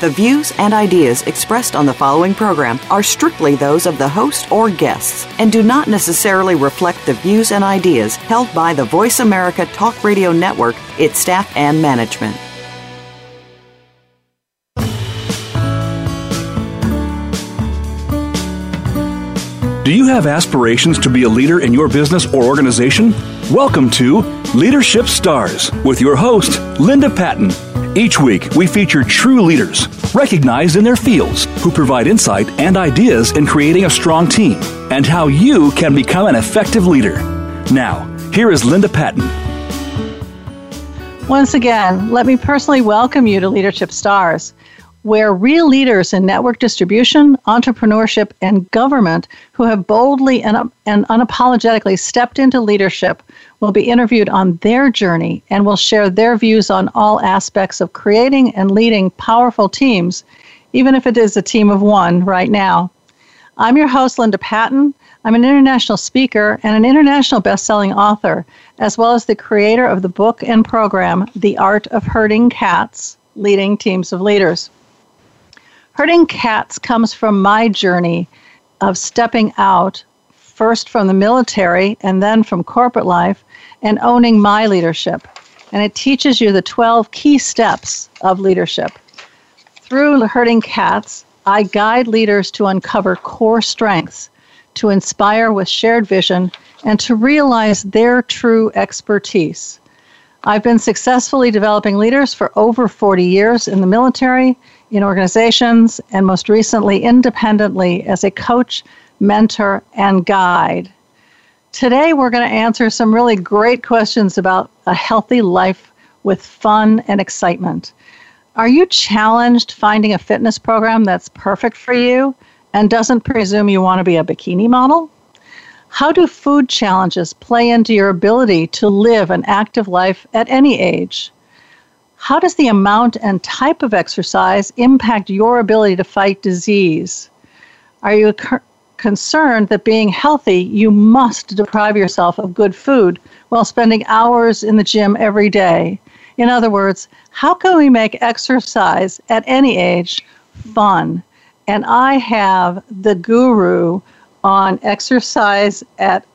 The views and ideas expressed on the following program are strictly those of the host or guests and do not necessarily reflect the views and ideas held by the Voice America Talk Radio Network, its staff, and management. Do you have aspirations to be a leader in your business or organization? Welcome to Leadership Stars with your host, Linda Patten. Each week, we feature true leaders, recognized in their fields, who provide insight and ideas in creating a strong team and how you can become an effective leader. Now, here is Linda Patten. Once again, let me personally welcome you to Leadership Stars, where real leaders in network distribution, entrepreneurship, and government who have boldly and, and unapologetically stepped into leadership will be interviewed on their journey and will share their views on all aspects of creating and leading powerful teams, even if it is a team of one right now. I'm your host, Linda Patten. I'm an international speaker and an international best-selling author, as well as the creator of the book and program, The Art of Herding Cats, Leading Teams of Leaders. Herding cats comes from my journey of stepping out, first from the military and then from corporate life, and owning my leadership. And it teaches you the 12 key steps of leadership. Through Herding Cats, I guide leaders to uncover core strengths, to inspire with shared vision, and to realize their true expertise. I've been successfully developing leaders for over 40 years in the military, in organizations, and most recently independently as a coach, mentor, and guide. Today, we're going to answer some really great questions about a healthy life with fun and excitement. Are you challenged finding a fitness program that's perfect for you and doesn't presume you want to be a bikini model? How do food challenges play into your ability to live an active life at any age? How does the amount and type of exercise impact your ability to fight disease? Are you concerned that being healthy, you must deprive yourself of good food while spending hours in the gym every day. In other words, how can we make exercise at any age fun? And I have the guru on exercise at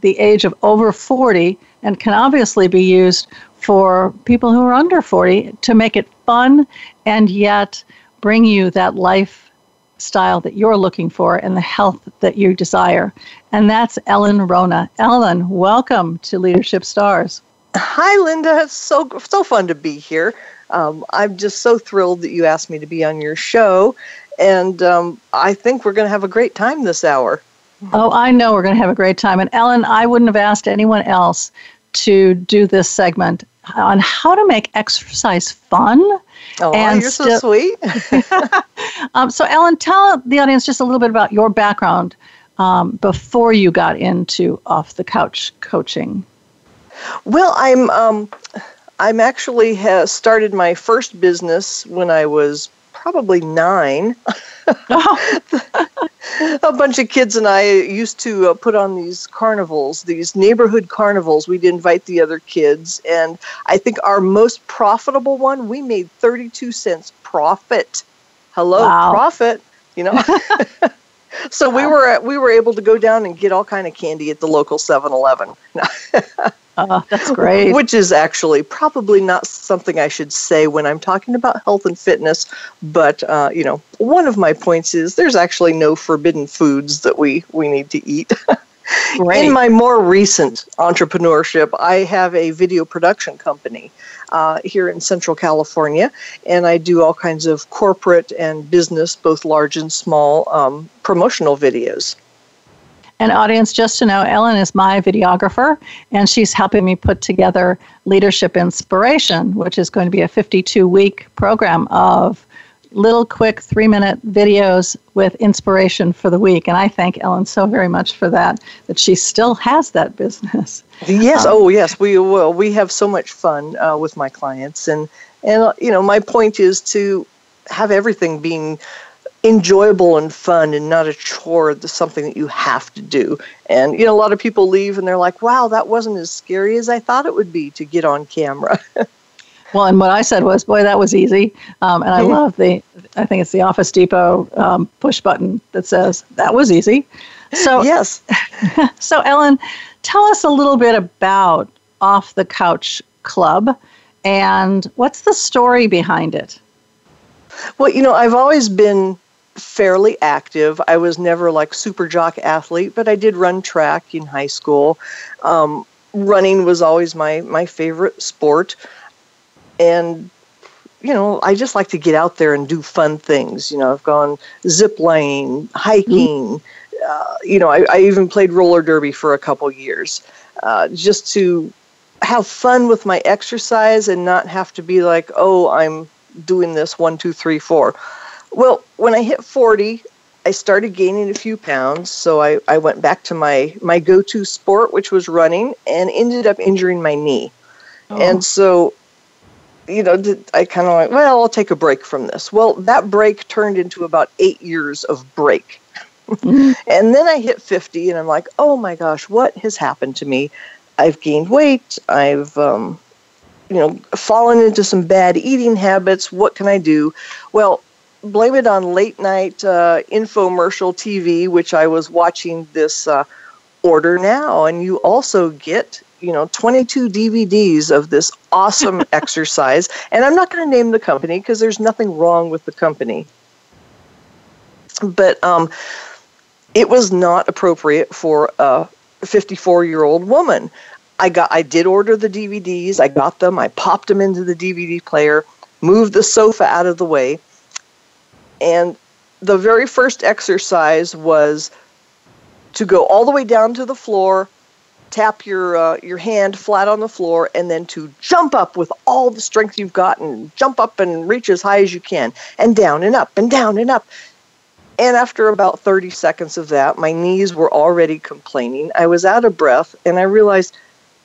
the age of over 40 and can obviously be used for people who are under 40 to make it fun and yet bring you that life style that you're looking for and the health that you desire. And that's Ellen Wrona. Ellen, welcome to Leadership Stars. Hi, Linda. It's so so fun to be here. Um, I'm just so thrilled that you asked me to be on your show, and um, I think we're going to have a great time this hour. Oh, I know we're going to have a great time. And Ellen, I wouldn't have asked anyone else to do this segment on how to make exercise fun. Oh, and you're so sweet. um, so, Ellen, tell the audience just a little bit about your background um, before you got into off the couch coaching. Well, I'm um, I'm actually started my first business when I was probably nine. a bunch of kids and I used to uh, put on these carnivals, these neighborhood carnivals. We'd invite the other kids, and I think our most profitable one, we made 32 cents profit. Hello, wow. profit, you know. so wow. we were we were able to go down and get all kind of candy at the local 7-Eleven. Oh, that's great. Which is actually probably not something I should say when I'm talking about health and fitness. But, uh, you know, one of my points is there's actually no forbidden foods that we, we need to eat. Right. In my more recent entrepreneurship, I have a video production company uh, here in Central California, and I do all kinds of corporate and business, both large and small, um, promotional videos. And audience, just to know, Ellen is my videographer, and she's helping me put together Leadership Inspiration, which is going to be a 52 week program of little quick three minute videos with inspiration for the week. And I thank Ellen so very much for that, that she still has that business. Yes. Um, oh, yes. We will. We have so much fun uh, with my clients. And, and, you know, my point is to have everything being enjoyable and fun and not a chore something that you have to do and you know a lot of people leave and they're like wow that wasn't as scary as i thought it would be to get on camera Well, and what I said was, boy, that was easy. Um, and I mm-hmm. love the, I think it's the Office Depot um, push button that says, that was easy. So, yes. so, Ellen, tell us a little bit about Off the Couch Club and what's the story behind it? Well, you know, I've always been fairly active. I was never like super jock athlete, but I did run track in high school. Um, running was always my my favorite sport and you know, I just like to get out there and do fun things. You know, I've gone zip lining, hiking. Uh, you know, I, I, even played roller derby for a couple years, uh, just to have fun with my exercise and not have to be like, oh, I'm doing this one, two, three, four. Well, when I hit 40, I started gaining a few pounds, so I, I went back to my, my go to sport, which was running, and ended up injuring my knee. Oh. And so you know, I kind of like, well, I'll take a break from this. Well, that break turned into about eight years of break. And then I hit 50 and I'm like, oh my gosh, what has happened to me? I've gained weight. I've, um, you know, fallen into some bad eating habits. What can I do? Well, blame it on late night uh, infomercial TV, which I was watching this uh, order now. And you also get you know 22 DVDs of this awesome exercise. And I'm not going to name the company because there's nothing wrong with the company. But um, it was not appropriate for a 54 year old woman. I got I did order the DVDs I got them I popped them into the DVD player moved the sofa out of the way and the very first exercise was to go all the way down to the floor tap your uh, your hand flat on the floor and then to jump up with all the strength you've got and jump up and reach as high as you can and down and up and down and up. And after about 30 seconds of that my knees were already complaining. I was out of breath and i realized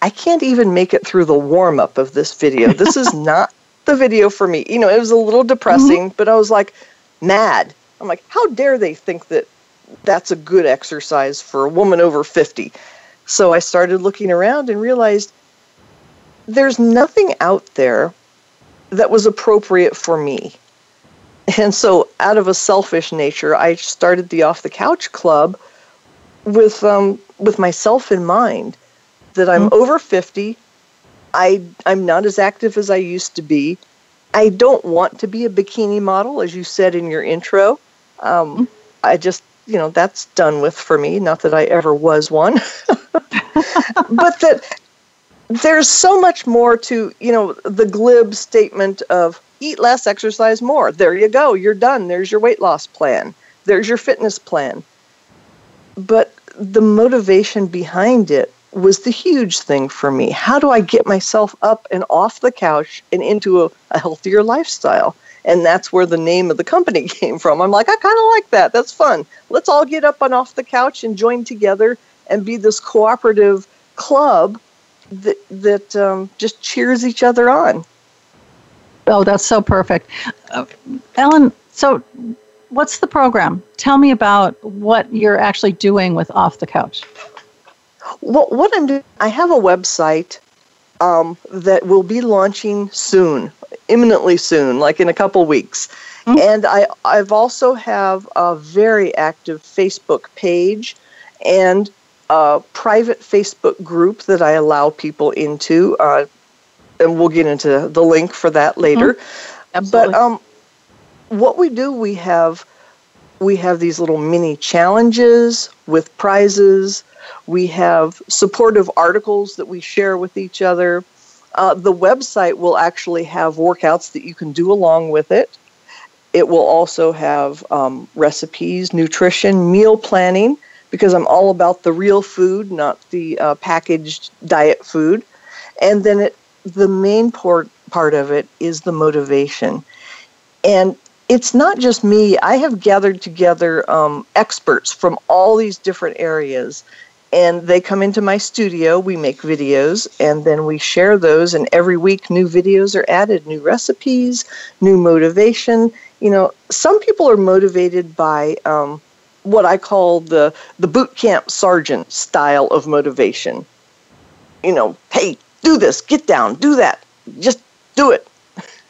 i can't even make it through the warm up of this video. This is not the video for me. You know it was a little depressing mm-hmm. but i was like mad i'm like how dare they think that that's a good exercise for a woman over 50 so I started looking around and realized there's nothing out there that was appropriate for me. And so, out of a selfish nature, I started the Off the Couch Club with um, with myself in mind that I'm mm-hmm. over 50. I I'm not as active as I used to be. I don't want to be a bikini model, as you said in your intro. Um, mm-hmm. I just you know that's done with for me. Not that I ever was one. but that there's so much more to, you know, the glib statement of eat less, exercise more. There you go. You're done. There's your weight loss plan. There's your fitness plan. But the motivation behind it was the huge thing for me. How do I get myself up and off the couch and into a, a healthier lifestyle? And that's where the name of the company came from. I'm like, I kind of like that. That's fun. Let's all get up and off the couch and join together and be this cooperative club that that um, just cheers each other on. Oh, that's so perfect, uh, Ellen. So, what's the program? Tell me about what you're actually doing with Off the Couch. Well, what I'm doing, I have a website um, that will be launching soon, imminently soon, like in a couple weeks. Mm-hmm. And I, I've also have a very active Facebook page and a private Facebook group that I allow people into, uh, and we'll get into the link for that later. Mm-hmm. But um, what we do, we have we have these little mini challenges with prizes. We have supportive articles that we share with each other. Uh, the website will actually have workouts that you can do along with it. It will also have um, recipes, nutrition, meal planning because I'm all about the real food, not the uh, packaged diet food. And then it, the main part part of it is the motivation. And it's not just me. I have gathered together um, experts from all these different areas, and they come into my studio. We make videos, and then we share those. And every week, new videos are added, new recipes, new motivation. You know, some people are motivated by um, what I call the the boot camp sergeant style of motivation. You know, hey, do this, get down, do that, just do it.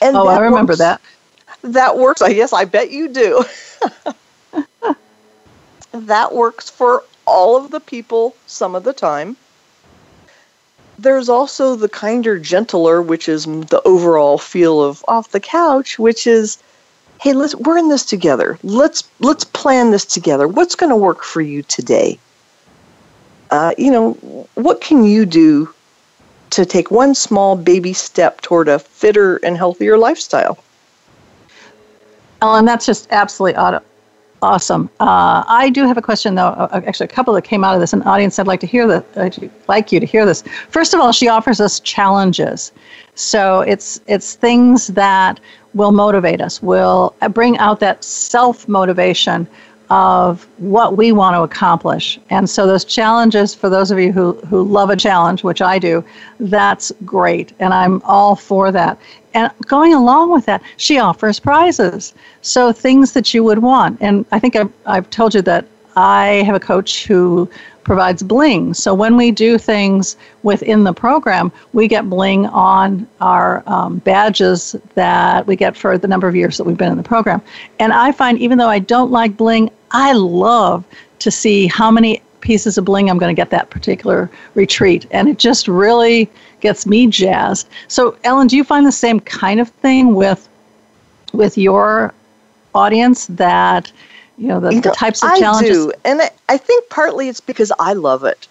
and oh, I remember works. that that works. I guess I bet you do. that works for all of the people some of the time. There's also the kinder, gentler, which is the overall feel of off the couch, which is, hey, let's we're in this together. Let's let's plan this together. What's going to work for you today? Uh, you know, what can you do to take one small baby step toward a fitter and healthier lifestyle? Ellen, that's just absolutely awesome. Uh, I do have a question, though. Uh, actually, a couple that came out of this. An audience I'd like to hear that. I'd like you to hear this. First of all, she offers us challenges. So it's it's things that will motivate us, will bring out that self motivation of what we want to accomplish. And so those challenges, for those of you who, who love a challenge, which I do, that's great. And I'm all for that. And going along with that, she offers prizes. So things that you would want. And I think I've, I've told you that I have a coach who provides bling. So when we do things within the program, we get bling on our um, badges that we get for the number of years that we've been in the program. And I find even though I don't like bling, I love to see how many pieces of bling I'm going to get that particular retreat. And it just really gets me jazzed. So Ellen, do you find the same kind of thing with with your audience that you know the, you know, the types of I challenges do. and I, I, think partly it's because i love it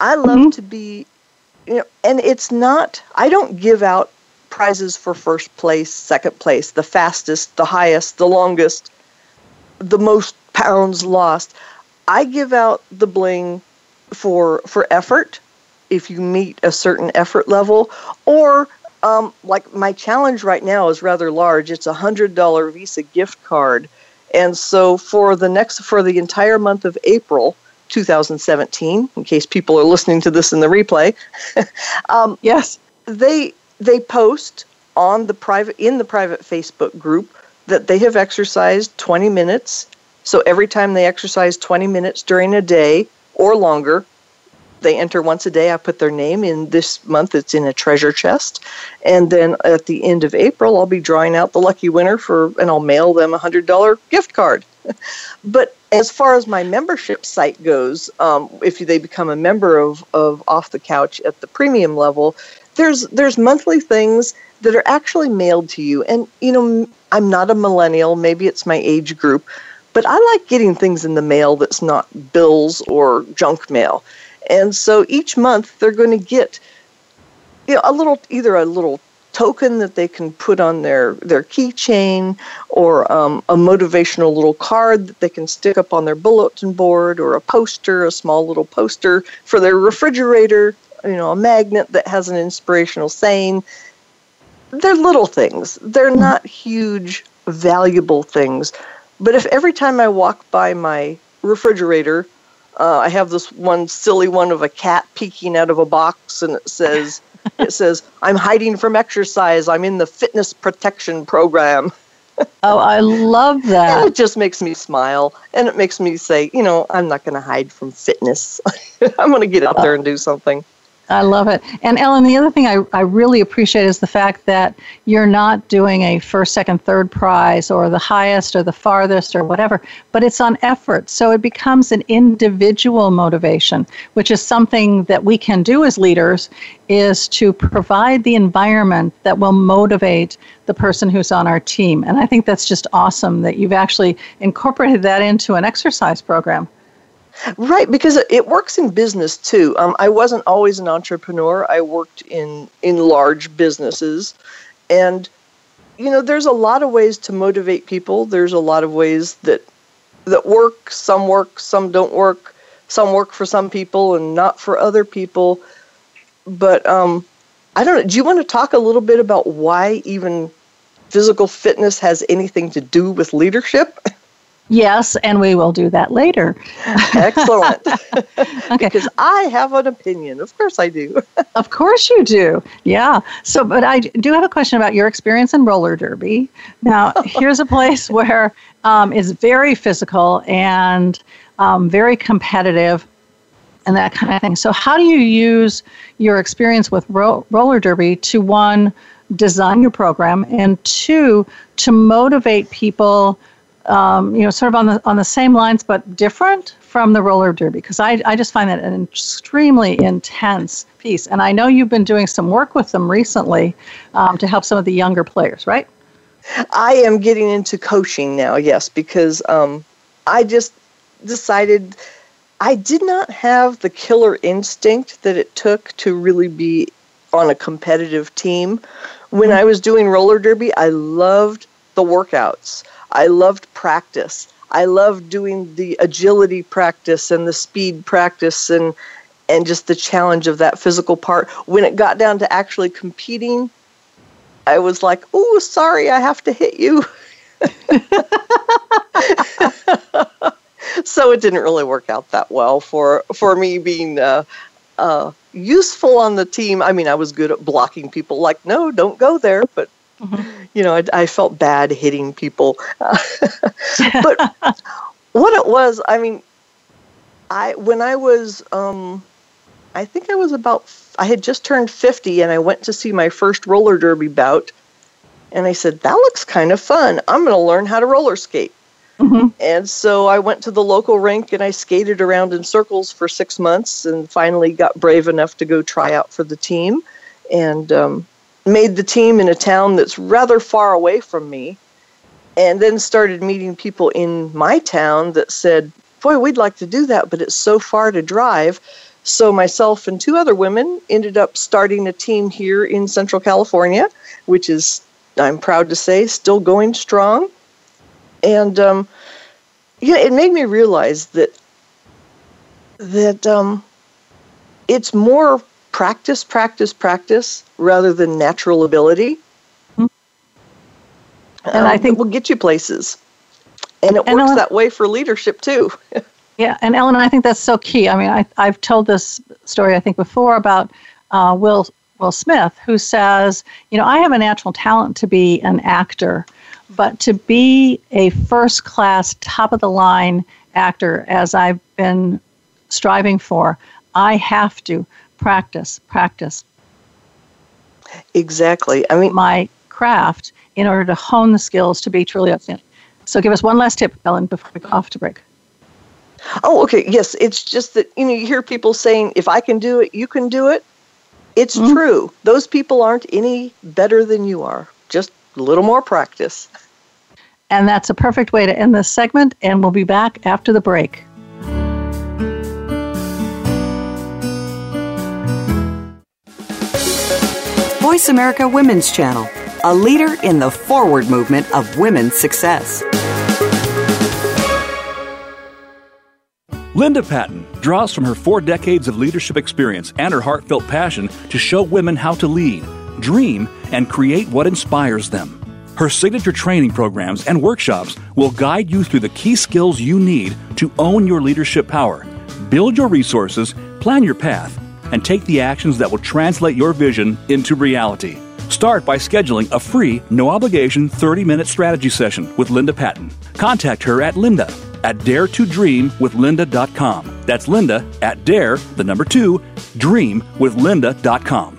i love mm-hmm. to be you know and it's not i don't give out prizes for first place second place the fastest the highest the longest the most pounds lost i give out the bling for for effort if you meet a certain effort level or um, like my challenge right now is rather large. It's a hundred dollar visa gift card. And so for the next for the entire month of April 2017, in case people are listening to this in the replay, um, yes, they they post on the private in the private Facebook group that they have exercised 20 minutes. So every time they exercise 20 minutes during a day or longer, they enter once a day. I put their name in this month, it's in a treasure chest. And then at the end of April, I'll be drawing out the lucky winner for, and I'll mail them a $100 gift card. but as far as my membership site goes, um, if they become a member of, of Off the Couch at the premium level, there's there's monthly things that are actually mailed to you. And you know, I'm not a millennial, maybe it's my age group, but I like getting things in the mail that's not bills or junk mail. And so each month they're going to get you know, a little, either a little token that they can put on their, their keychain or um, a motivational little card that they can stick up on their bulletin board or a poster, a small little poster for their refrigerator, you know, a magnet that has an inspirational saying. They're little things. They're not huge, valuable things. But if every time I walk by my refrigerator, uh, I have this one silly one of a cat peeking out of a box, and it says, "It says I'm hiding from exercise. I'm in the fitness protection program." oh, I love that. And it just makes me smile, and it makes me say, you know, I'm not going to hide from fitness. I'm going to get out there and do something. I love it. And Ellen, the other thing I, I really appreciate is the fact that you're not doing a first, second, third prize or the highest or the farthest or whatever, but it's on effort. So it becomes an individual motivation, which is something that we can do as leaders is to provide the environment that will motivate the person who's on our team. And I think that's just awesome that you've actually incorporated that into an exercise program. Right, because it works in business too. Um, I wasn't always an entrepreneur. I worked in in large businesses, and you know, there's a lot of ways to motivate people. There's a lot of ways that that work. Some work, some don't work. Some work for some people and not for other people. But um, I don't know. Do you want to talk a little bit about why even physical fitness has anything to do with leadership? Yes, and we will do that later. Excellent. okay. Because I have an opinion. Of course I do. of course you do. Yeah. So, but I do have a question about your experience in roller derby. Now, here's a place where um, it's very physical and um, very competitive and that kind of thing. So, how do you use your experience with ro- roller derby to one, design your program, and two, to motivate people? Um, you know, sort of on the on the same lines but different from the roller derby because I, I just find that an extremely intense piece. And I know you've been doing some work with them recently um, to help some of the younger players, right? I am getting into coaching now, yes, because um, I just decided I did not have the killer instinct that it took to really be on a competitive team. When mm-hmm. I was doing roller derby, I loved the workouts. I loved practice. I loved doing the agility practice and the speed practice and and just the challenge of that physical part. When it got down to actually competing, I was like, "Oh, sorry, I have to hit you." so it didn't really work out that well for for me being uh, uh, useful on the team. I mean, I was good at blocking people. Like, no, don't go there. But Mm-hmm. You know, I, I, felt bad hitting people. but what it was, I mean, I when I was, um, I think I was about, I had just turned 50 and I went to see my first roller derby bout. And I said, that looks kind of fun. I'm going to learn how to roller skate. Mm-hmm. And so I went to the local rink and I skated around in circles for six months and finally got brave enough to go try out for the team. And um, made the team in a town that's rather far away from me, and then started meeting people in my town that said, Boy, we'd like to do that, but it's so far to drive. So, myself and two other women ended up starting a team here in Central California, which is, I'm proud to say, still going strong. And um, yeah, it made me realize that that um, it's more practice, practice, practice rather than natural ability. Mm-hmm. And um, I think we'll get you places. And it and works Ellen, that way for leadership too. yeah, and Ellen, I think that's so key. I mean, I, I've told this story I think before about uh, Will Will Smith, who says, you know, I have a natural talent to be an actor, but to be a first class, top of the line actor, as I've been striving for, I have to practice, practice. Exactly. I mean, my craft in order to hone the skills to be truly outstanding. So, give us one last tip, Ellen, before we go off to break. Oh, okay. Yes, it's just that you know you hear people saying, "If I can do it, you can do it." It's mm-hmm. true. Those people aren't any better than you are. Just a little more practice. And that's a perfect way to end this segment. And we'll be back after the break. Voice America Women's Channel, a leader in the forward movement of women's success. Linda Patten draws from her four decades of leadership experience and her heartfelt passion to show women how to lead, dream, and create what inspires them. Her signature training programs and workshops will guide you through the key skills you need to own your leadership power, build your resources, plan your path, and take the actions that will translate your vision into reality. Start by scheduling a free, no obligation 30 minute strategy session with Linda Patten. Contact her at linda at daretodreamwithlinda.com. That's Linda at dare, the number two, dreamwithlinda.com.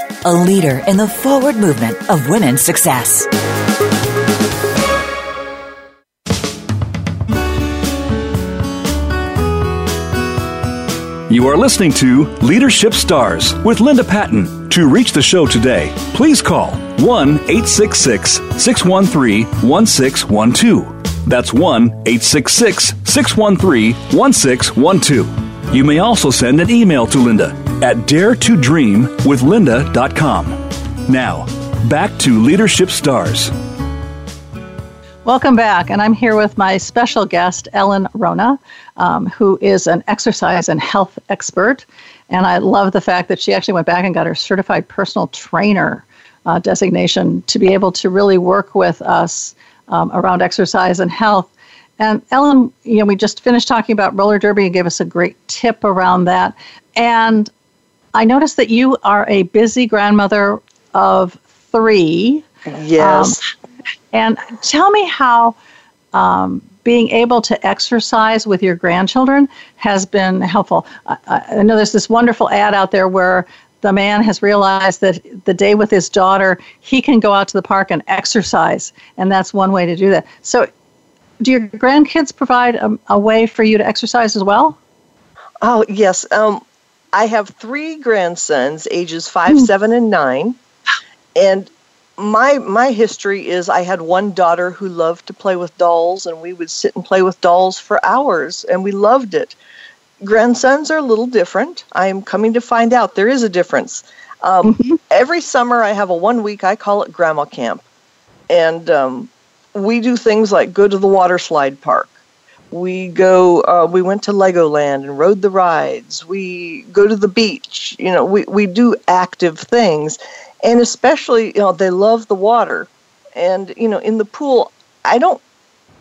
a leader in the forward movement of women's success. You are listening to Leadership Stars with Linda Patten To reach the show today, please call 1 866 613 1612. That's 1 866 613 1612. You may also send an email to Linda at daretodreamwithlinda.com. Now, back to Leadership Stars. Welcome back, and I'm here with my special guest, Ellen Wrona, um, who is an exercise and health expert. And I love the fact that she actually went back and got her certified personal trainer uh, designation to be able to really work with us um, around exercise and health. And Ellen, you know, we just finished talking about roller derby and gave us a great tip around that. And I noticed that you are a busy grandmother of three. Yes. Um, and tell me how um, being able to exercise with your grandchildren has been helpful. I, I know there's this wonderful ad out there where the man has realized that the day with his daughter, he can go out to the park and exercise, and that's one way to do that. So, do your grandkids provide a, a way for you to exercise as well? Oh yes, um, I have three grandsons, ages five, mm. seven, and nine, and my my history is I had one daughter who loved to play with dolls, and we would sit and play with dolls for hours, and we loved it. Grandsons are a little different. I am coming to find out there is a difference. Um, mm-hmm. Every summer, I have a one week. I call it Grandma Camp, and um, we do things like go to the water slide park. We go. Uh, we went to Legoland and rode the rides. We go to the beach. You know, we we do active things, and especially you know they love the water and you know in the pool i don't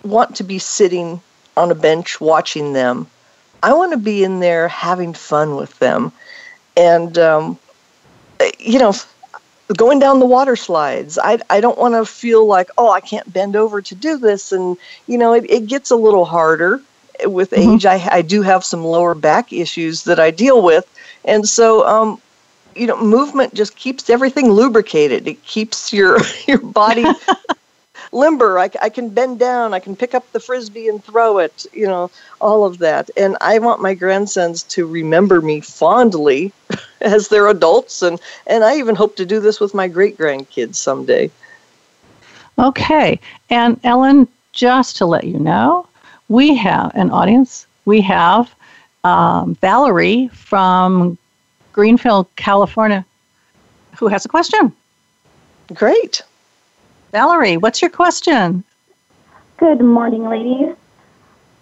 want to be sitting on a bench watching them i want to be in there having fun with them and um, you know going down the water slides i, I don't want to feel like oh i can't bend over to do this and you know it, it gets a little harder with mm-hmm. age I, I do have some lower back issues that i deal with and so um, you know, movement just keeps everything lubricated. It keeps your your body limber. I, I can bend down. I can pick up the frisbee and throw it. You know, all of that. And I want my grandsons to remember me fondly as they're adults, and and I even hope to do this with my great grandkids someday. Okay, and Ellen, just to let you know, we have an audience. We have um, Valerie from Greenfield, California, who has a question. Great. Valerie, what's your question? Good morning, ladies.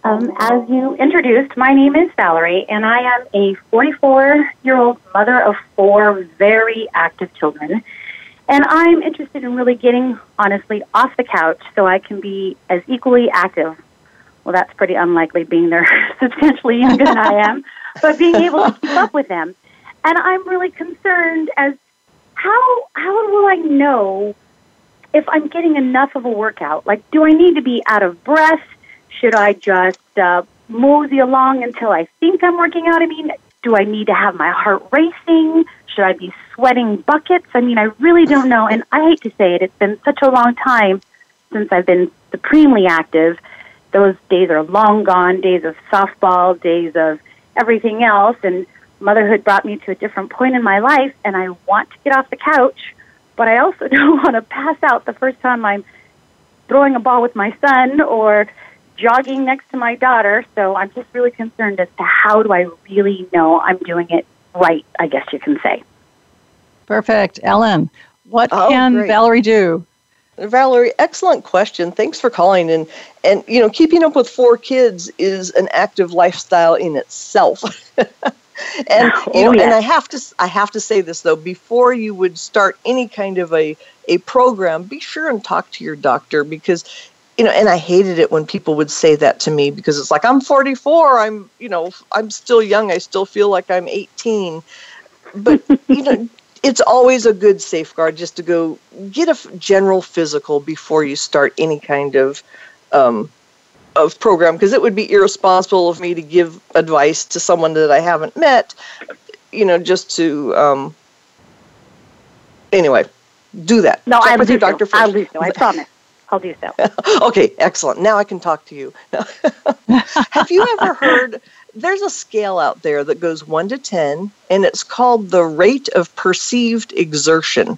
Um, as you introduced, my name is Valerie, and I am a 44 year old mother of four very active children. And I'm interested in really getting, honestly, off the couch so I can be as equally active. Well, that's pretty unlikely being they're substantially younger than I am, but being able to keep up with them. And I'm really concerned as how how will I know if I'm getting enough of a workout? Like, do I need to be out of breath? Should I just uh, mosey along until I think I'm working out? I mean, do I need to have my heart racing? Should I be sweating buckets? I mean, I really don't know. And I hate to say it, it's been such a long time since I've been supremely active. Those days are long gone, days of softball, days of everything else. And motherhood brought me to a different point in my life and I want to get off the couch, but I also don't want to pass out the first time I'm throwing a ball with my son or jogging next to my daughter. So I'm just really concerned as to how do I really know I'm doing it right, I guess you can say. Perfect. Ellen, what oh, can great. Valerie do? Valerie, excellent question. Thanks for calling. And and you know, keeping up with four kids is an active lifestyle in itself. and oh, you know, yeah. and I have to I have to say this though before you would start any kind of a a program, be sure and talk to your doctor because you know, and I hated it when people would say that to me because it's like I'm 44, I'm you know I'm still young, I still feel like I'm 18, but you know. It's always a good safeguard just to go get a general physical before you start any kind of um, of program because it would be irresponsible of me to give advice to someone that I haven't met, you know, just to um, anyway, do that. No, I'll do doctor so. I'll do so. I promise. I'll do so. okay, excellent. Now I can talk to you. have you ever heard? there's a scale out there that goes 1 to 10 and it's called the rate of perceived exertion.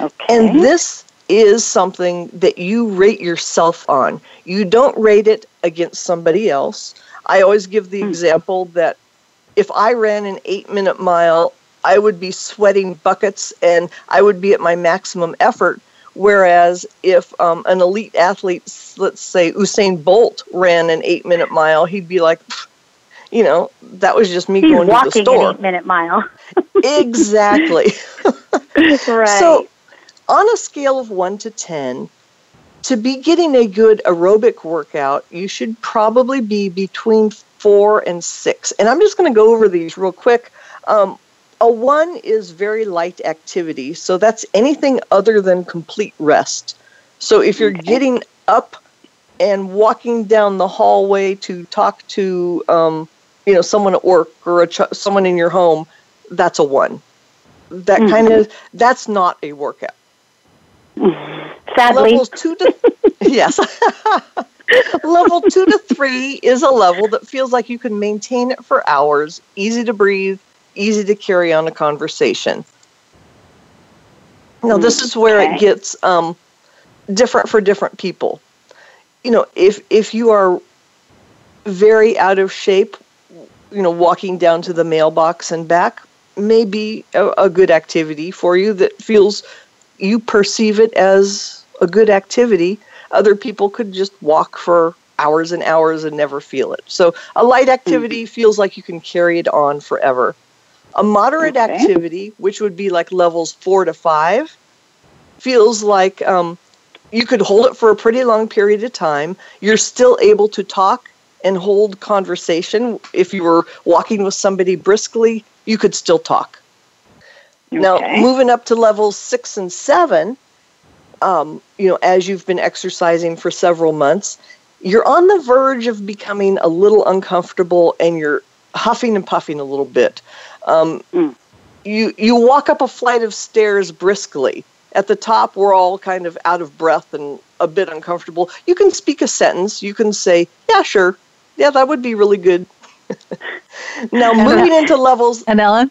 Okay. And this is something that you rate yourself on. You don't rate it against somebody else. I always give the example that if I ran an eight minute mile, I would be sweating buckets and I would be at my maximum effort. Whereas if um, an elite athlete, let's say Usain Bolt, ran an eight minute mile, he'd be like, you know, that was just me He's going to the walking store. an eight minute mile. exactly. right. So, on a scale of 1 to 10, to be getting a good aerobic workout, you should probably be between 4 and 6. And I'm just going to go over these real quick. Um, a 1 is very light activity, so that's anything other than complete rest. So, if you're getting up and walking down the hallway to talk to um, you know someone at work or a ch- someone in your home that's a one that kind of that's not a workout Sadly, levels two to yes. Level two to three is a level that feels like you can maintain it for hours easy to breathe easy to carry on a conversation. Now this is where Okay. it gets um, different for different people. You know if if you are very out of shape you know walking down to the mailbox and back may be a, a good activity for you that feels you perceive it as a good activity other people could just walk for hours and hours and never feel it so a light activity feels like you can carry it on forever a moderate Okay. activity which would be like levels four to five feels like um, you could hold it for a pretty long period of time. You're still able to talk and hold conversation. If you were walking with somebody briskly, you could still talk. Now, Okay. moving up to levels six and seven, um, you know, as you've been exercising for several months, you're on the verge of becoming a little uncomfortable and you're huffing and puffing a little bit. Um, Mm. You you walk up a flight of stairs briskly. At the top, we're all kind of out of breath and a bit uncomfortable. You can speak a sentence. You can say, "Yeah, sure, yeah, that would be really good." now, uh, moving into levels, And Ellen,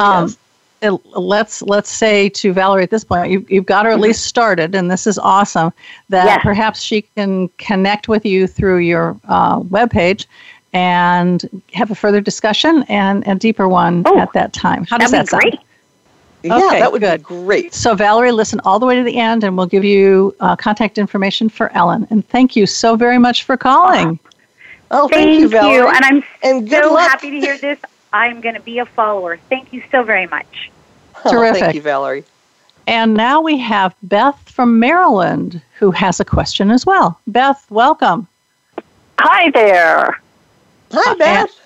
um, Yes. It- let's let's say to Valerie at this point, you, you've got her at least started, and this is awesome. That Yes. perhaps she can connect with you through your uh, webpage and have a further discussion and a deeper one Oh, at that time. How does That'd that be sound? great. yeah, okay, that would good. be great. So, Valerie, listen all the way to the end, and we'll give you uh, contact information for Ellen. And thank you so very much for calling. Oh, Thank, thank, you, Valerie. And I'm And good so luck. happy to hear this. I'm going to be a follower. Thank you so very much. Oh, Terrific. thank you, Valerie. And now we have Beth from Maryland who has a question as well. Beth, welcome. Hi there. Hi, uh, Beth.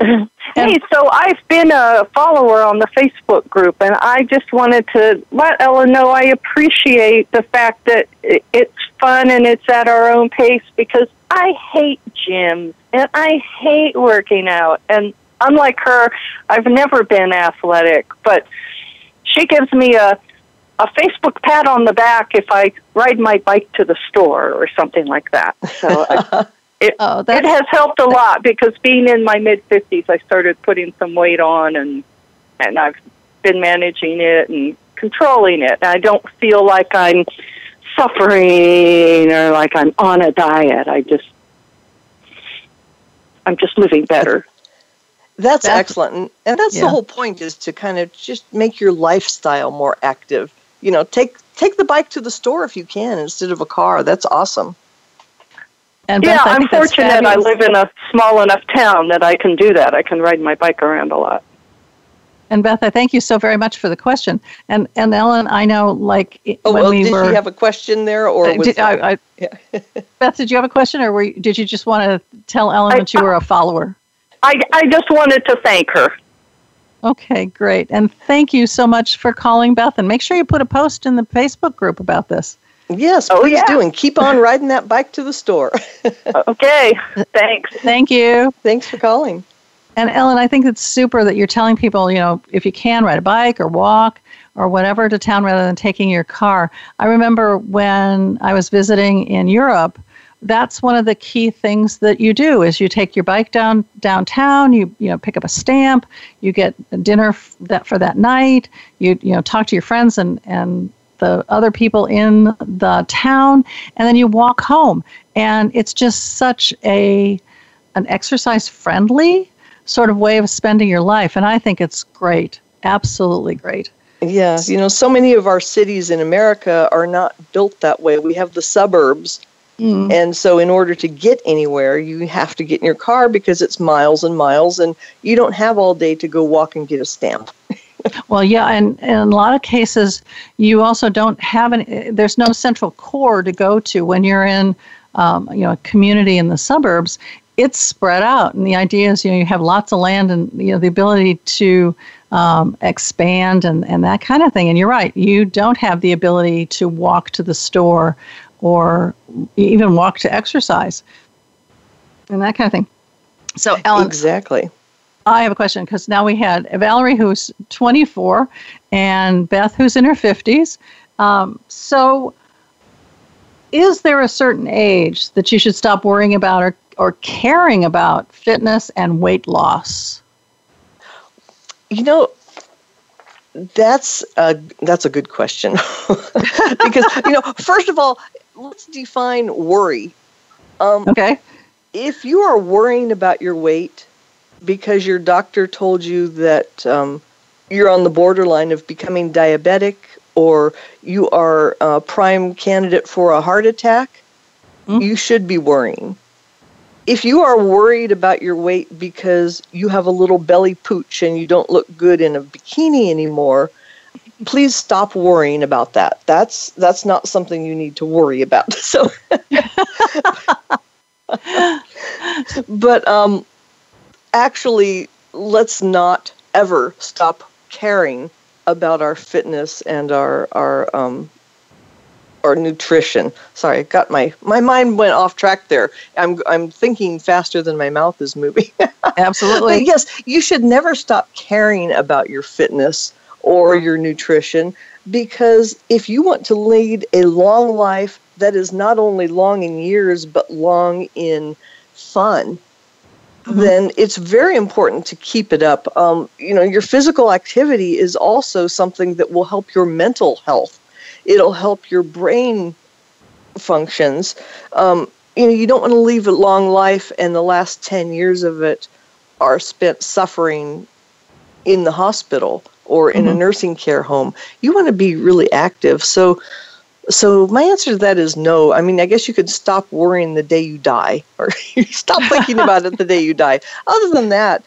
Hey, so I've been a follower on the Facebook group, and I just wanted to let Ellen know I appreciate the fact that it's fun and it's at our own pace because I hate gyms and I hate working out. And unlike her, I've never been athletic, but she gives me a a Facebook pat on the back if I ride my bike to the store or something like that. So I, it, Oh, it has helped a lot because being in my mid fifties, I started putting some weight on, and and I've been managing it and controlling it. I don't feel like I'm suffering or like I'm on a diet. I just I'm just living better. That's, That's- excellent. And, and that's yeah. the whole point is to kind of just make your lifestyle more active. You know, take take the bike to the store if you can instead of a car. That's awesome. and yeah, Beth, I I'm fortunate. I live in a small enough town that I can do that. I can ride my bike around a lot. And Beth, I thank you so very much for the question. And and Ellen, I know, like Oh, when well, we did were. you have a question there, or uh, was did, I, I, Yeah. Beth, did you have a question, or were you, did you just want to tell Ellen I- that you were a follower? I, I just wanted to thank her. Okay, great. And thank you so much for calling Beth. And make sure you put a post in the Facebook group about this. yes, Oh, please yeah. do, and keep on riding that bike to the store. Okay, thanks. Thank you. Thanks for calling. And Ellen, I think it's super that you're telling people, you know, if you can ride a bike or walk or whatever to town rather than taking your car. I remember when I was visiting in Europe, that's one of the key things that you do is you take your bike down downtown you you know pick up a stamp you get dinner f- that for that night you you know talk to your friends and and the other people in the town and then you walk home. And it's just such a an exercise friendly sort of way of spending your life and i think it's great absolutely great. Yes you know so many of our cities in america are not built that way. We have the suburbs Mm. And so, in order to get anywhere, you have to get in your car because it's miles and miles, and you don't have all day to go walk and get a stamp. well, yeah, and, and, in a lot of cases, you also don't have any. There's no central core to go to when you're in, um, you know, a community in the suburbs. It's spread out, and the idea is, you know, you have lots of land and you know the ability to um, expand and and that kind of thing. And you're right, you don't have the ability to walk to the store or even walk to exercise and that kind of thing. So, Ellen. Exactly. I have a question because now we had Valerie, who's 24, and Beth, who's in her 50s. Um, so, is there a certain age that you should stop worrying about or, or caring about fitness and weight loss? You know, that's a that's a good question because you know first of all let's define worry. Um, okay. If you are worrying about your weight because your doctor told you that um, you're on the borderline of becoming diabetic or you are a prime candidate for a heart attack, mm-hmm. you should be worrying. If you are worried about your weight because you have a little belly pooch and you don't look good in a bikini anymore, please stop worrying about that. That's that's not something you need to worry about. So, but um, actually, let's not ever stop caring about our fitness and our our um, our nutrition. Sorry, I got my my mind went off track there. I'm I'm thinking faster than my mouth is moving. Absolutely. yes, you should never stop caring about your fitness or your nutrition because if you want to lead a long life that is not only long in years but long in fun mm-hmm. then it's very important to keep it up. Um, you know your physical activity is also something that will help your mental health. It'll help your brain functions. Um, you know you don't want to leave a long life and the last 10 years of it are spent suffering in the hospital or in mm-hmm. a nursing care home. You want to be really active. So so my answer to that is no. I mean, I guess you could stop worrying the day you die or stop thinking about it the day you die. Other than that,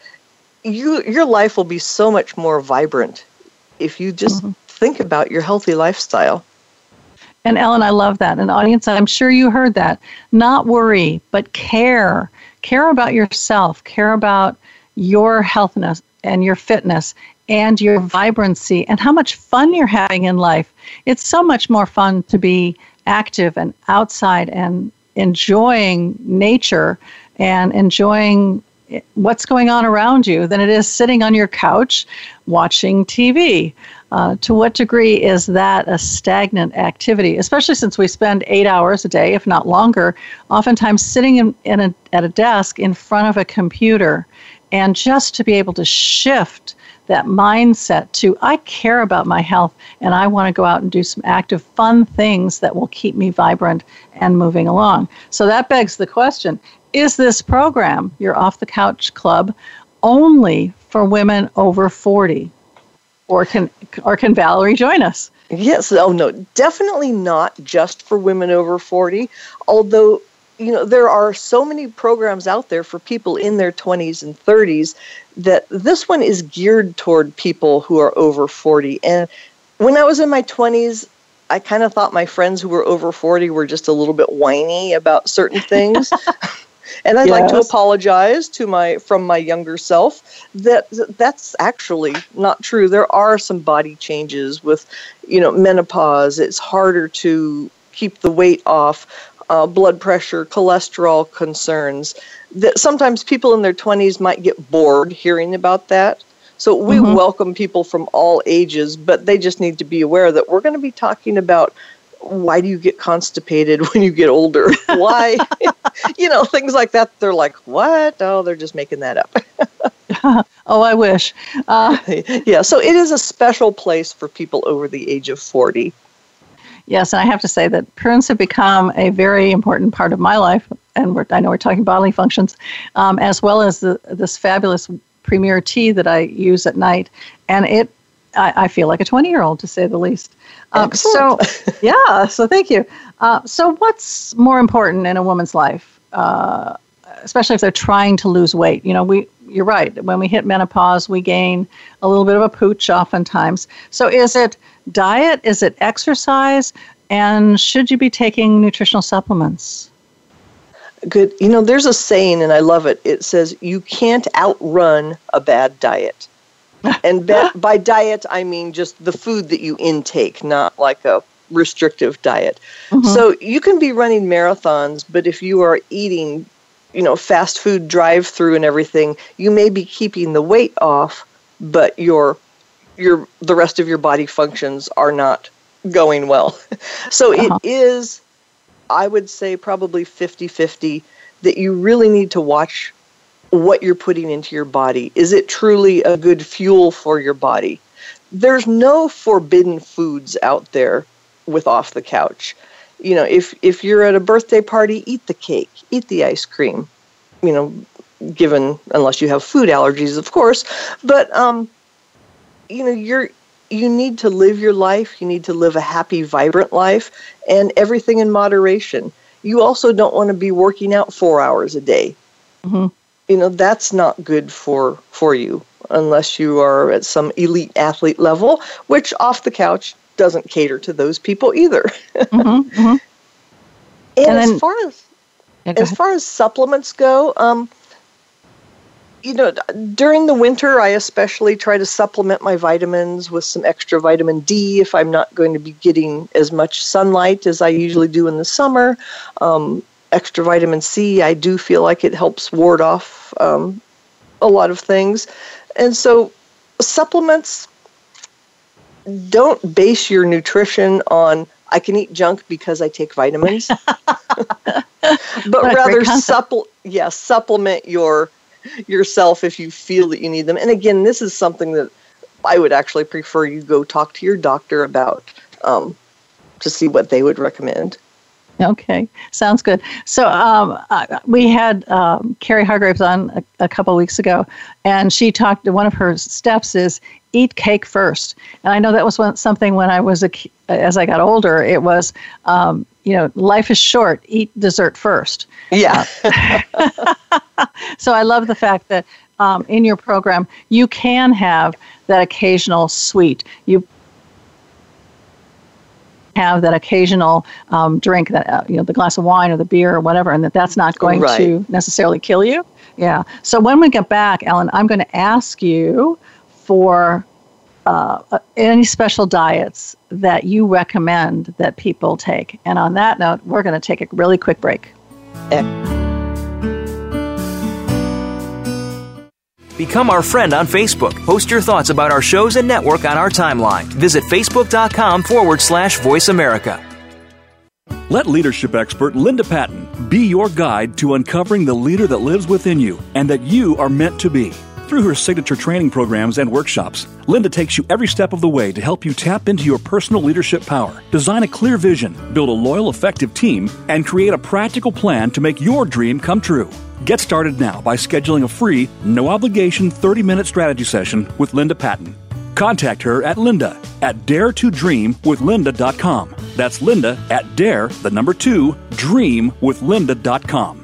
you your life will be so much more vibrant if you just mm-hmm. think about your healthy lifestyle. And Ellen, I love that. And audience, I'm sure you heard that. Not worry, but care. Care about yourself. Care about your healthness and your fitness and your vibrancy and how much fun you're having in life. It's so much more fun to be active and outside and enjoying nature and enjoying what's going on around you than it is sitting on your couch watching TV. Uh, to what degree is that a stagnant activity, especially since we spend eight hours a day, if not longer, oftentimes sitting in, in a, at a desk in front of a computer? And just to be able to shift that mindset to I care about my health and I want to go out and do some active, fun things that will keep me vibrant and moving along. So that begs the question is this program, your Off the Couch Club, only for women over 40? Or can, or can Valerie join us? Yes, oh no, definitely not just for women over 40, although you know there are so many programs out there for people in their 20s and 30s that this one is geared toward people who are over 40 and when i was in my 20s i kind of thought my friends who were over 40 were just a little bit whiny about certain things. And i'd yes. like to apologize to my from my younger self that that's actually not true. There are some body changes with you know menopause. It's harder to keep the weight off uh, blood pressure, cholesterol concerns. That sometimes people in their 20s might get bored hearing about that. So we mm-hmm. welcome people from all ages, but they just need to be aware that we're going to be talking about why do you get constipated when you get older? Why? you know, things like that. They're like, what? Oh, they're just making that up. oh, I wish. Uh, yeah, so it is a special place for people over the age of 40. Yes, and I have to say that prunes have become a very important part of my life, and I know we're talking bodily functions, um, as well as the, this fabulous Premier tea that I use at night, and it I, I feel like a 20 year old to say the least. Um, so, yeah, so thank you. Uh, so, what's more important in a woman's life, uh, especially if they're trying to lose weight? You know, we you're right. When we hit menopause, we gain a little bit of a pooch oftentimes. So, is it diet? Is it exercise? And should you be taking nutritional supplements? Good. You know, there's a saying, and I love it. It says, You can't outrun a bad diet and by diet, I mean just the food that you intake, not like a restrictive diet. Mm-hmm. So you can be running marathons, but if you are eating, you know, fast food drive through and everything, you may be keeping the weight off, but your your the rest of your body functions are not going well. so uh-huh. it is I would say probably 50-50 that you really need to watch what you're putting into your body. Is it truly a good fuel for your body? There's no forbidden foods out there with off the couch. You know, if if you're at a birthday party, eat the cake, eat the ice cream. You know, given unless you have food allergies, of course. But um, you know, you're you need to live your life. You need to live a happy, vibrant life, and everything in moderation. You also don't want to be working out four hours a day. Mm-hmm you know that's not good for for you unless you are at some elite athlete level which off the couch doesn't cater to those people either mm-hmm, mm-hmm. and, and then, as far as yeah, as far as supplements go um, you know during the winter i especially try to supplement my vitamins with some extra vitamin d if i'm not going to be getting as much sunlight as i usually do in the summer. Um, extra vitamin C, I do feel like it helps ward off um, a lot of things. And so, supplements don't base your nutrition on I can eat junk because I take vitamins, but rather supple yeah, supplement your yourself if you feel that you need them. And again, this is something that I would actually prefer you go talk to your doctor about um, to see what they would recommend. Okay, sounds good. So um, uh, we had um, Carrie Hargraves on a, a couple weeks ago, and she talked. One of her steps is eat cake first. And I know that was one, something when I was a as I got older. It was, um, you know, life is short. Eat dessert first. Yeah. so I love the fact that um, in your program you can have that occasional sweet. You have that occasional um, drink that uh, you know the glass of wine or the beer or whatever and that that's not going right. to necessarily kill you yeah so when we get back ellen i'm going to ask you for uh, uh, any special diets that you recommend that people take and on that note we're going to take a really quick break Become our friend on Facebook. Post your thoughts about our shows and network on our timeline. Visit facebook.com forward slash voice America. Let leadership expert Linda Patten be your guide to uncovering the leader that lives within you and that you are meant to be. Through her signature training programs and workshops, Linda takes you every step of the way to help you tap into your personal leadership power, design a clear vision, build a loyal, effective team, and create a practical plan to make your dream come true. Get started now by scheduling a free, no obligation 30 minute strategy session with Linda Patten. Contact her at linda at daretodreamwithlinda.com. That's linda at dare, the number two, dreamwithlinda.com.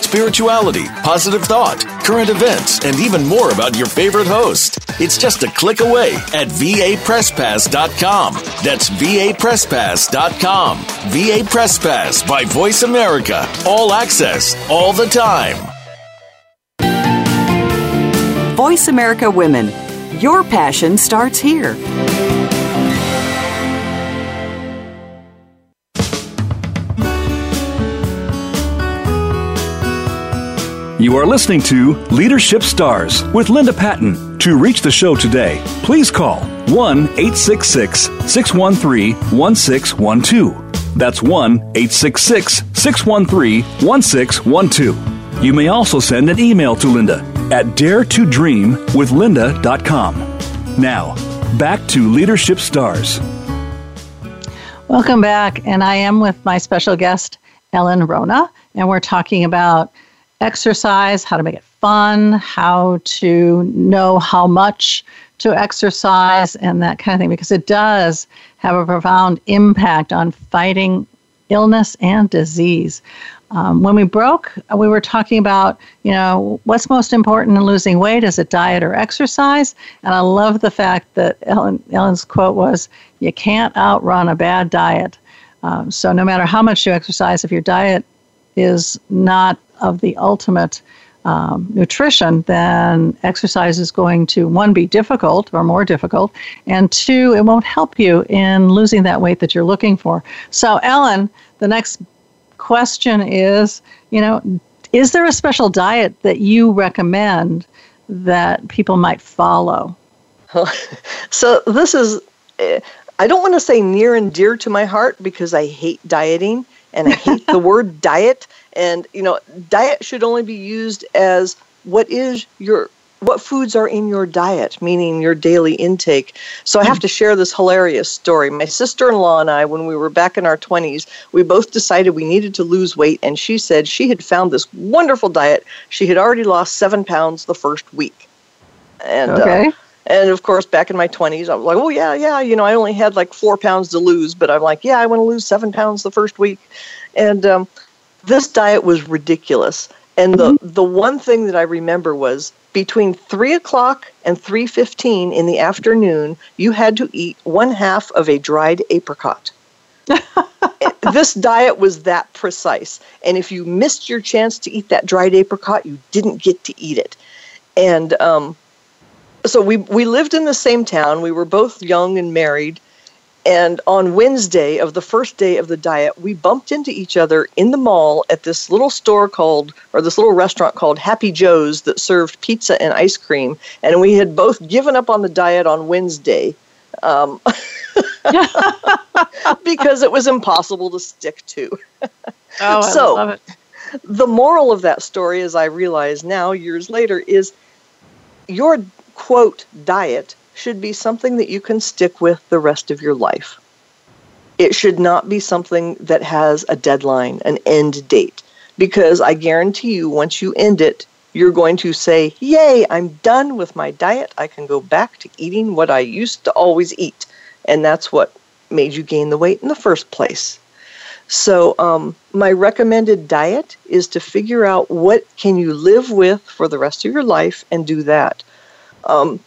spirituality, positive thought, current events, and even more about your favorite host. It's just a click away at vapresspass.com. That's vapresspass.com. VA Press Pass by Voice America. All access, all the time. Voice America Women. Your passion starts here. You are listening to Leadership Stars with Linda Patten. To reach the show today, please call 1 866 613 1612. That's 1 866 613 1612. You may also send an email to Linda at daretodreamwithlinda.com. Now, back to Leadership Stars. Welcome back, and I am with my special guest, Ellen Wrona, and we're talking about exercise, how to make it fun, how to know how much to exercise, and that kind of thing, because it does have a profound impact on fighting illness and disease. Um, when we broke, we were talking about, you know, what's most important in losing weight? Is it diet or exercise? And I love the fact that Ellen, Ellen's quote was, you can't outrun a bad diet. Um, so no matter how much you exercise, if your diet is not of the ultimate um, nutrition, then exercise is going to, one, be difficult or more difficult, and two, it won't help you in losing that weight that you're looking for. So, Ellen, the next question is you know, is there a special diet that you recommend that people might follow? so, this is, I don't want to say near and dear to my heart because I hate dieting and I hate the word diet. And you know, diet should only be used as what is your what foods are in your diet, meaning your daily intake. So I have to share this hilarious story. My sister in law and I, when we were back in our 20s, we both decided we needed to lose weight, and she said she had found this wonderful diet. She had already lost seven pounds the first week. And, uh, okay. Uh, and of course, back in my 20s, I was like, oh, yeah, yeah, you know, I only had like four pounds to lose, but I'm like, yeah, I want to lose seven pounds the first week. And um, this diet was ridiculous. And the, mm-hmm. the one thing that I remember was between three o'clock and three fifteen in the afternoon, you had to eat one half of a dried apricot. this diet was that precise. And if you missed your chance to eat that dried apricot, you didn't get to eat it. And um, so we we lived in the same town. We were both young and married, and on Wednesday of the first day of the diet, we bumped into each other in the mall at this little store called, or this little restaurant called Happy Joe's that served pizza and ice cream. And we had both given up on the diet on Wednesday um, because it was impossible to stick to. oh, so, love it. The moral of that story, as I realize now, years later, is your quote diet should be something that you can stick with the rest of your life. It should not be something that has a deadline, an end date, because I guarantee you, once you end it, you're going to say, Yay, I'm done with my diet. I can go back to eating what I used to always eat. And that's what made you gain the weight in the first place. So, um, my recommended diet is to figure out what can you live with for the rest of your life and do that. Um,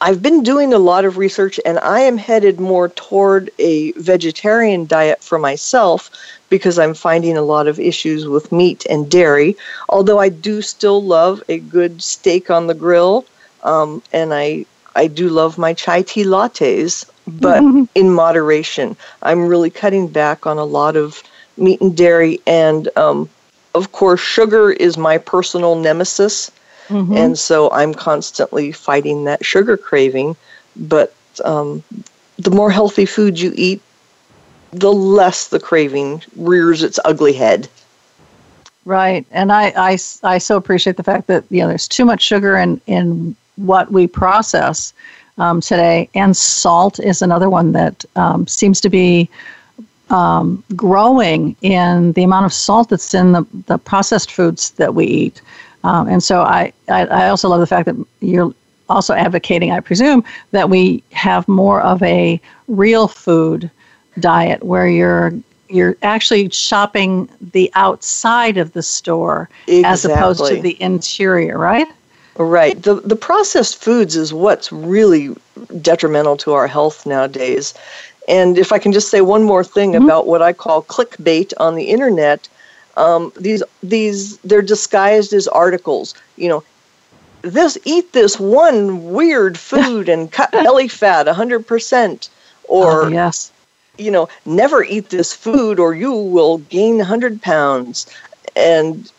I've been doing a lot of research and I am headed more toward a vegetarian diet for myself because I'm finding a lot of issues with meat and dairy. Although I do still love a good steak on the grill, um, and I I do love my chai tea lattes, but mm-hmm. in moderation. I'm really cutting back on a lot of meat and dairy, and um, of course, sugar is my personal nemesis. Mm-hmm. And so I'm constantly fighting that sugar craving. But um, the more healthy food you eat, the less the craving rears its ugly head. Right. And I, I, I so appreciate the fact that, you know, there's too much sugar in, in what we process um, today. And salt is another one that um, seems to be um, growing in the amount of salt that's in the, the processed foods that we eat. Um, and so I, I, I also love the fact that you're also advocating, I presume, that we have more of a real food diet where you're you're actually shopping the outside of the store exactly. as opposed to the interior, right? Right. The the processed foods is what's really detrimental to our health nowadays. And if I can just say one more thing mm-hmm. about what I call clickbait on the internet, um, these these they're disguised as articles. You know, this eat this one weird food and cut belly fat hundred percent, or oh, yes, you know, never eat this food or you will gain hundred pounds. And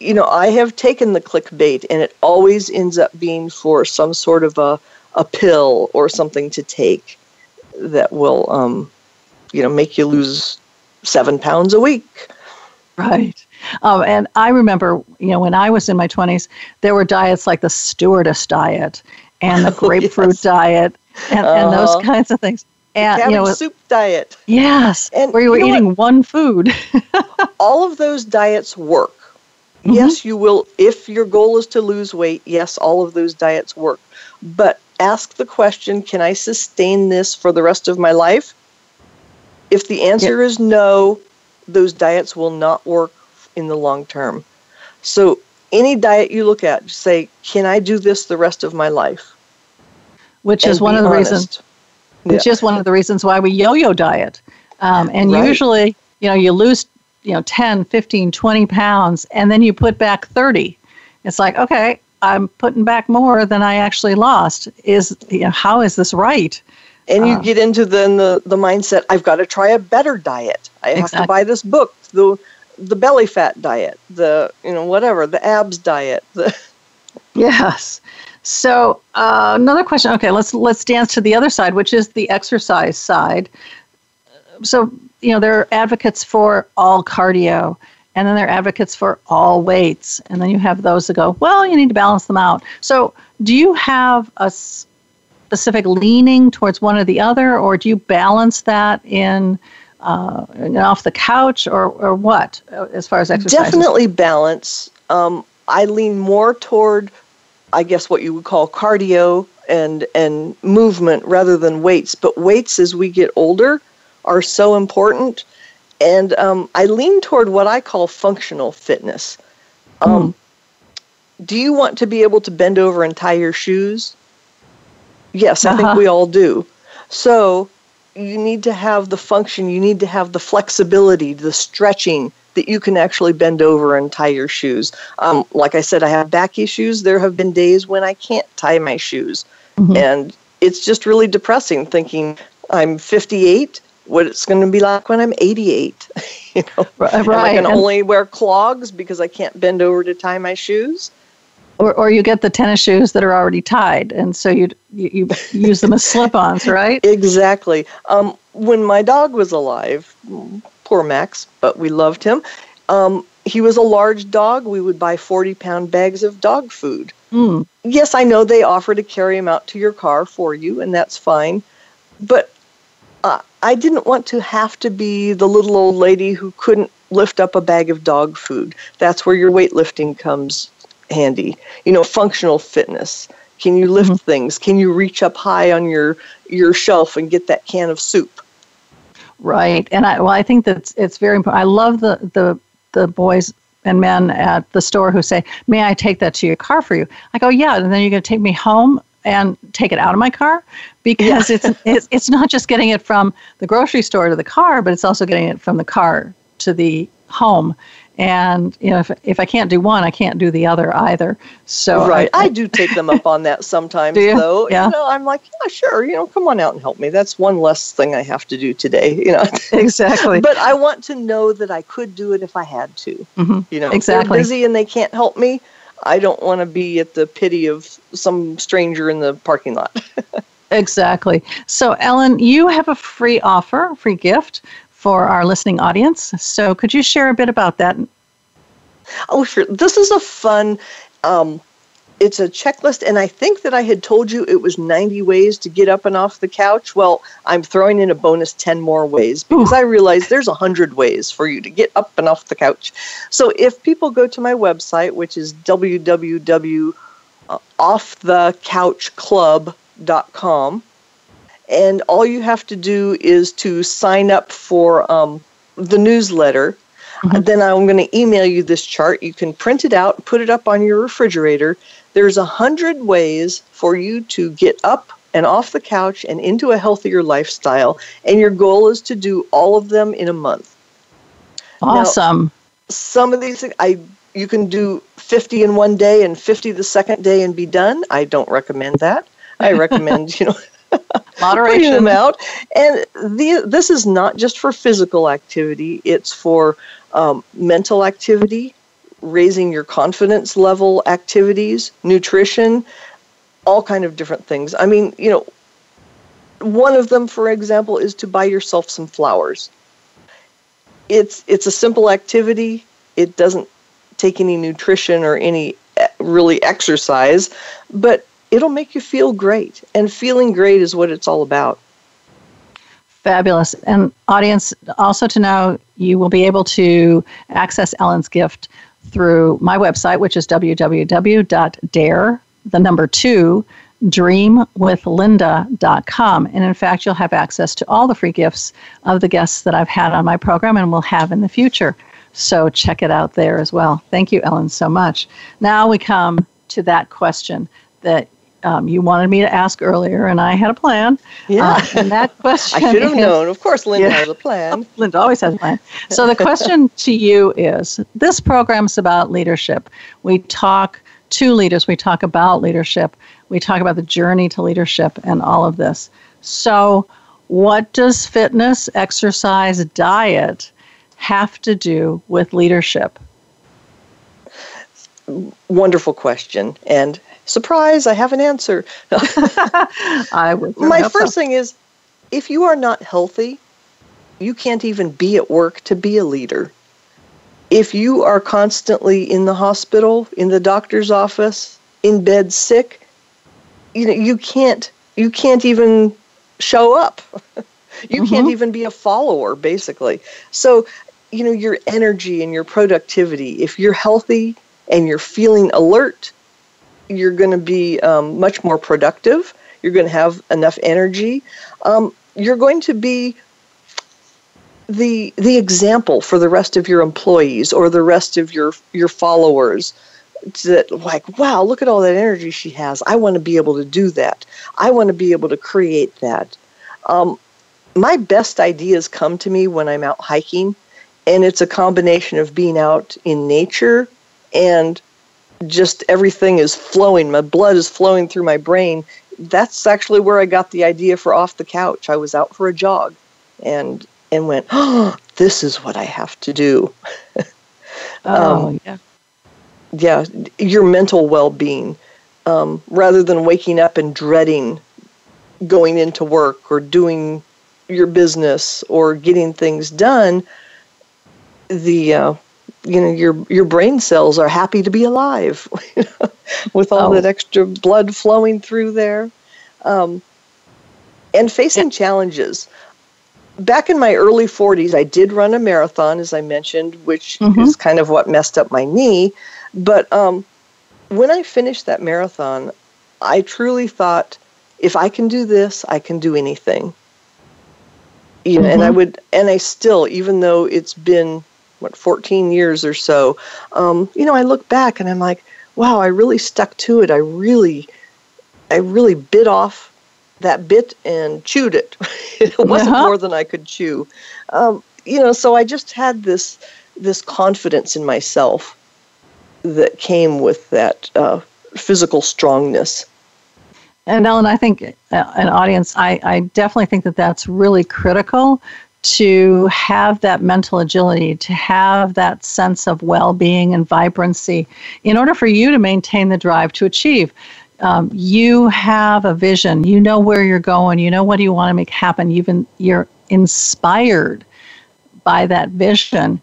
you know, I have taken the clickbait, and it always ends up being for some sort of a, a pill or something to take that will, um, you know, make you lose seven pounds a week. Right. Um, and I remember, you know, when I was in my 20s, there were diets like the stewardess diet and the grapefruit yes. diet and, uh-huh. and those uh-huh. kinds of things. And you know, soup diet. Yes, and where you were you eating what? one food. all of those diets work. Mm-hmm. Yes, you will. If your goal is to lose weight, yes, all of those diets work. But ask the question can I sustain this for the rest of my life? If the answer is no, those diets will not work in the long term. So, any diet you look at, say, can I do this the rest of my life? Which and is one of the honest. reasons. Which is one of the reasons why we yo-yo diet. Um, and right. usually, you know, you lose you know 10 15 20 pounds and then you put back 30 it's like okay i'm putting back more than i actually lost is you know, how is this right and you um, get into then the, the mindset i've got to try a better diet i have exactly. to buy this book the the belly fat diet the you know whatever the abs diet the yes so uh, another question okay let's let's dance to the other side which is the exercise side so you know, there are advocates for all cardio, and then there are advocates for all weights, and then you have those that go, well, you need to balance them out. So, do you have a specific leaning towards one or the other, or do you balance that in? Uh, off the couch or, or what uh, as far as exercise? Definitely balance. Um, I lean more toward, I guess, what you would call cardio and and movement rather than weights. But weights, as we get older, are so important. And um, I lean toward what I call functional fitness. Um, mm. Do you want to be able to bend over and tie your shoes? Yes, uh-huh. I think uh-huh. we all do. So you need to have the function, you need to have the flexibility, the stretching that you can actually bend over and tie your shoes. Um, like I said, I have back issues. There have been days when I can't tie my shoes. Mm-hmm. And it's just really depressing thinking I'm 58 what it's going to be like when I'm 88. you know, right. Am I can only wear clogs because I can't bend over to tie my shoes? Or, or you get the tennis shoes that are already tied, and so you you, use them as slip-ons, right? Exactly. Um, when my dog was alive, poor Max, but we loved him. Um, he was a large dog. We would buy 40 pound bags of dog food. Mm. Yes, I know they offer to carry him out to your car for you, and that's fine. But uh, I didn't want to have to be the little old lady who couldn't lift up a bag of dog food. That's where your weightlifting comes handy. You know, functional fitness. Can you lift mm-hmm. things? Can you reach up high on your your shelf and get that can of soup? Right. And I well I think that it's very important. I love the the the boys and men at the store who say, "May I take that to your car for you?" I go, "Yeah." And then you're going to take me home and take it out of my car because yeah. it's, it's it's not just getting it from the grocery store to the car, but it's also getting it from the car to the home. And you know, if if I can't do one, I can't do the other either. So right, I, I do take them up on that sometimes, though. Yeah. You know, I'm like, yeah, sure. You know, come on out and help me. That's one less thing I have to do today. You know, exactly. but I want to know that I could do it if I had to. Mm-hmm. You know, exactly. they're busy and they can't help me. I don't want to be at the pity of some stranger in the parking lot. exactly. So, Ellen, you have a free offer, free gift for our listening audience. So, could you share a bit about that? Oh, sure. This is a fun um, it's a checklist, and I think that I had told you it was 90 ways to get up and off the couch. Well, I'm throwing in a bonus 10 more ways because Ooh. I realize there's 100 ways for you to get up and off the couch. So if people go to my website, which is www.offthecouchclub.com, and all you have to do is to sign up for um, the newsletter. Mm-hmm. Then I'm going to email you this chart. You can print it out, put it up on your refrigerator, there's a hundred ways for you to get up and off the couch and into a healthier lifestyle, and your goal is to do all of them in a month. Awesome. Now, some of these I you can do 50 in one day and 50 the second day and be done. I don't recommend that. I recommend, you know, moderation them out. And the, this is not just for physical activity; it's for um, mental activity, raising your confidence level activities, nutrition, all kind of different things. I mean, you know, one of them, for example, is to buy yourself some flowers. It's it's a simple activity. It doesn't take any nutrition or any eh, really exercise, but it'll make you feel great. And feeling great is what it's all about. Fabulous. And audience, also to know you will be able to access Ellen's gift through my website, which is www.dare, the number two, dreamwithlinda.com. And in fact, you'll have access to all the free gifts of the guests that I've had on my program and will have in the future. So check it out there as well. Thank you, Ellen, so much. Now we come to that question that um, you wanted me to ask earlier, and I had a plan. Yeah. Uh, and that question I should have known. Of course, Linda yeah. has a plan. Linda always has a plan. So the question to you is this program is about leadership. We talk to leaders, we talk about leadership, we talk about the journey to leadership, and all of this. So, what does fitness, exercise, diet have to do with leadership? Wonderful question. And surprise, I have an answer. I would. My first so. thing is if you are not healthy, you can't even be at work to be a leader. If you are constantly in the hospital, in the doctor's office, in bed sick, you know, you can't you can't even show up. you mm-hmm. can't even be a follower basically. So, you know, your energy and your productivity, if you're healthy and you're feeling alert, you're going to be um, much more productive. You're going to have enough energy. Um, you're going to be the the example for the rest of your employees or the rest of your your followers that like wow look at all that energy she has i want to be able to do that i want to be able to create that um, my best ideas come to me when i'm out hiking and it's a combination of being out in nature and just everything is flowing. My blood is flowing through my brain. That's actually where I got the idea for off the couch. I was out for a jog, and and went, oh, this is what I have to do. oh um, yeah, yeah. Your mental well-being, um, rather than waking up and dreading going into work or doing your business or getting things done. The uh, you know your your brain cells are happy to be alive with all oh. that extra blood flowing through there um, and facing yeah. challenges back in my early 40s i did run a marathon as i mentioned which mm-hmm. is kind of what messed up my knee but um, when i finished that marathon i truly thought if i can do this i can do anything you know, mm-hmm. and i mm-hmm. would and i still even though it's been what 14 years or so um, you know i look back and i'm like wow i really stuck to it. I really i really bit off that bit and chewed it. It wasn't uh-huh. more than i could chew. Um, you know so i just had this this confidence in myself that came with that uh, physical strongness. And Ellen, I think uh, an audience, I, I definitely think that that's really critical to have that mental agility, to have that sense of well being and vibrancy in order for you to maintain the drive to achieve. Um, you have a vision, you know where you're going, you know what you want to make happen, you've been, you're inspired by that vision.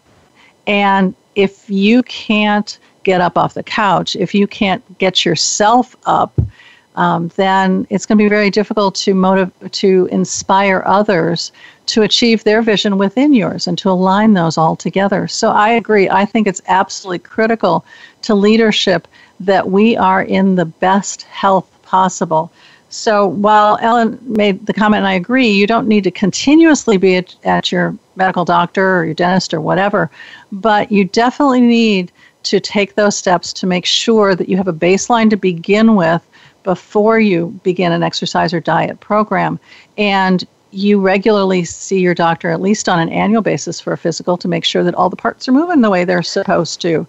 And if you can't get up off the couch, if you can't get yourself up, um, then it's going to be very difficult to motivate, to inspire others to achieve their vision within yours and to align those all together. So I agree. I think it's absolutely critical to leadership that we are in the best health possible. So while Ellen made the comment, and I agree, you don't need to continuously be at, at your medical doctor or your dentist or whatever, but you definitely need to take those steps to make sure that you have a baseline to begin with before you begin an exercise or diet program. And you regularly see your doctor at least on an annual basis for a physical to make sure that all the parts are moving the way they're supposed to.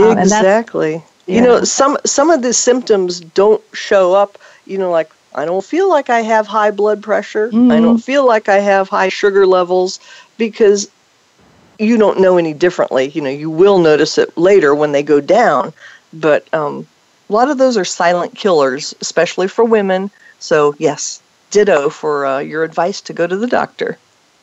Um, exactly. Yeah. You know, some some of the symptoms don't show up, you know, like I don't feel like I have high blood pressure. Mm-hmm. I don't feel like I have high sugar levels because you don't know any differently. You know, you will notice it later when they go down, but um, a lot of those are silent killers, especially for women. So, yes, ditto for uh, your advice to go to the doctor.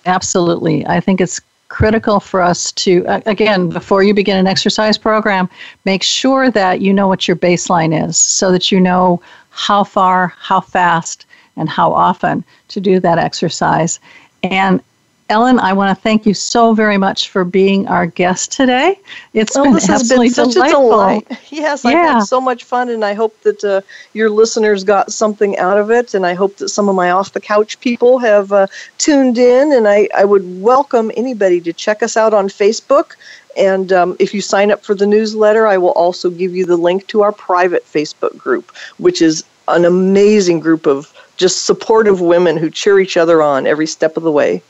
Absolutely. I think it's critical for us to, again, before you begin an exercise program, make sure that you know what your baseline is so that you know how far, how fast, and how often to do that exercise. And Ellen, I want to thank you so very much for being our guest today. It's well, been this has been such delightful. a delight. Yes, I've had so much fun, and I hope that uh, your listeners got something out of it. And I hope that some of my off the couch people have uh, tuned in. And I, I would welcome anybody to check us out on Facebook. And um, if you sign up for the newsletter, I will also give you the link to our private Facebook group, which is an amazing group of just supportive women who cheer each other on every step of the way.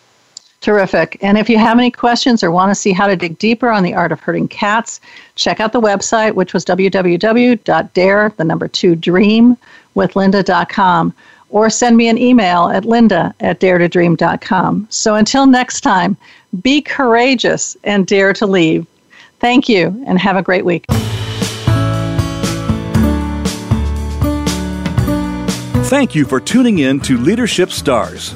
Terrific. And if you have any questions or want to see how to dig deeper on the art of herding cats, check out the website, which was www.dare, the number two, dream with or send me an email at linda at daretodream.com. So until next time, be courageous and dare to leave. Thank you and have a great week. Thank you for tuning in to Leadership Stars.